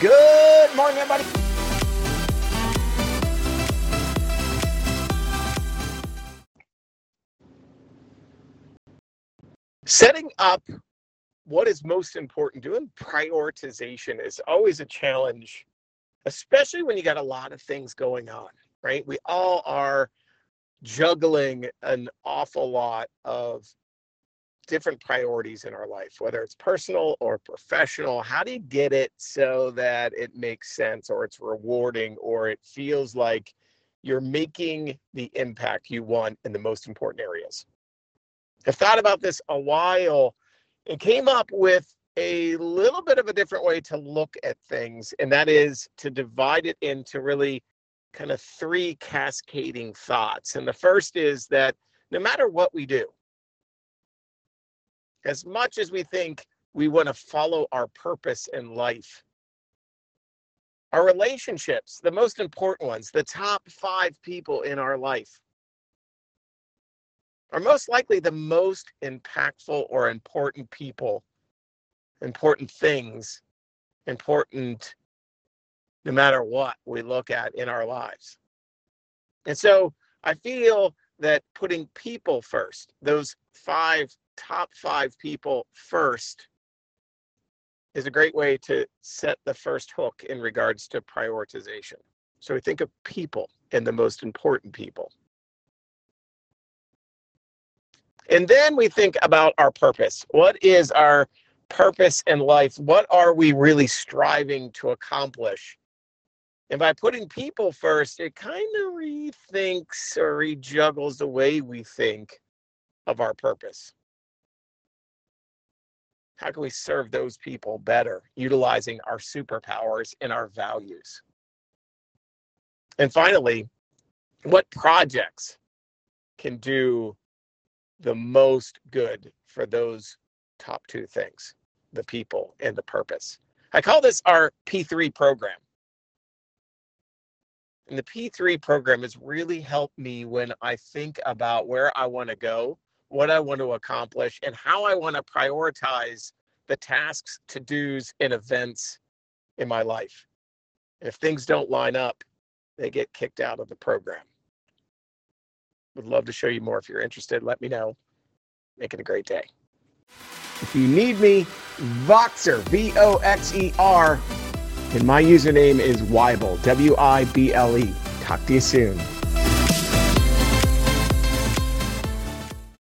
Good morning, everybody. Setting up what is most important, doing prioritization is always a challenge, especially when you got a lot of things going on, right? We all are juggling an awful lot of different priorities in our life, whether it's personal or professional. How do you get it so that it makes sense or it's rewarding or it feels like you're making the impact you want in the most important areas? I've thought about this a while and came up with a little bit of a different way to look at things, and that is to divide it into really kind of three cascading thoughts. And the first is that no matter what we do, as much as we think we want to follow our purpose in life, our relationships, the most important ones, the top five people in our life, are most likely the most impactful or important people, important things, important no matter what we look at in our lives. And so I feel that putting people first, those five top five people first, is a great way to set the first hook in regards to prioritization. So we think of people and the most important people. And then we think about our purpose. What is our purpose in life? What are we really striving to accomplish? And by putting people first, it kind of rethinks or rejuggles the way we think of our purpose. How can we serve those people better, utilizing our superpowers and our values? And finally, what projects can do the most good for those top two things the people and the purpose? I call this our P3 program. And the P3 program has really helped me when I think about where I want to go, what I want to accomplish, and how I want to prioritize the tasks, to dos, and events in my life. And if things don't line up, they get kicked out of the program. Would love to show you more if you're interested. Let me know. Make it a great day. If you need me, Voxer, V O X E R and my username is Wible, W I B L E. Talk to you soon.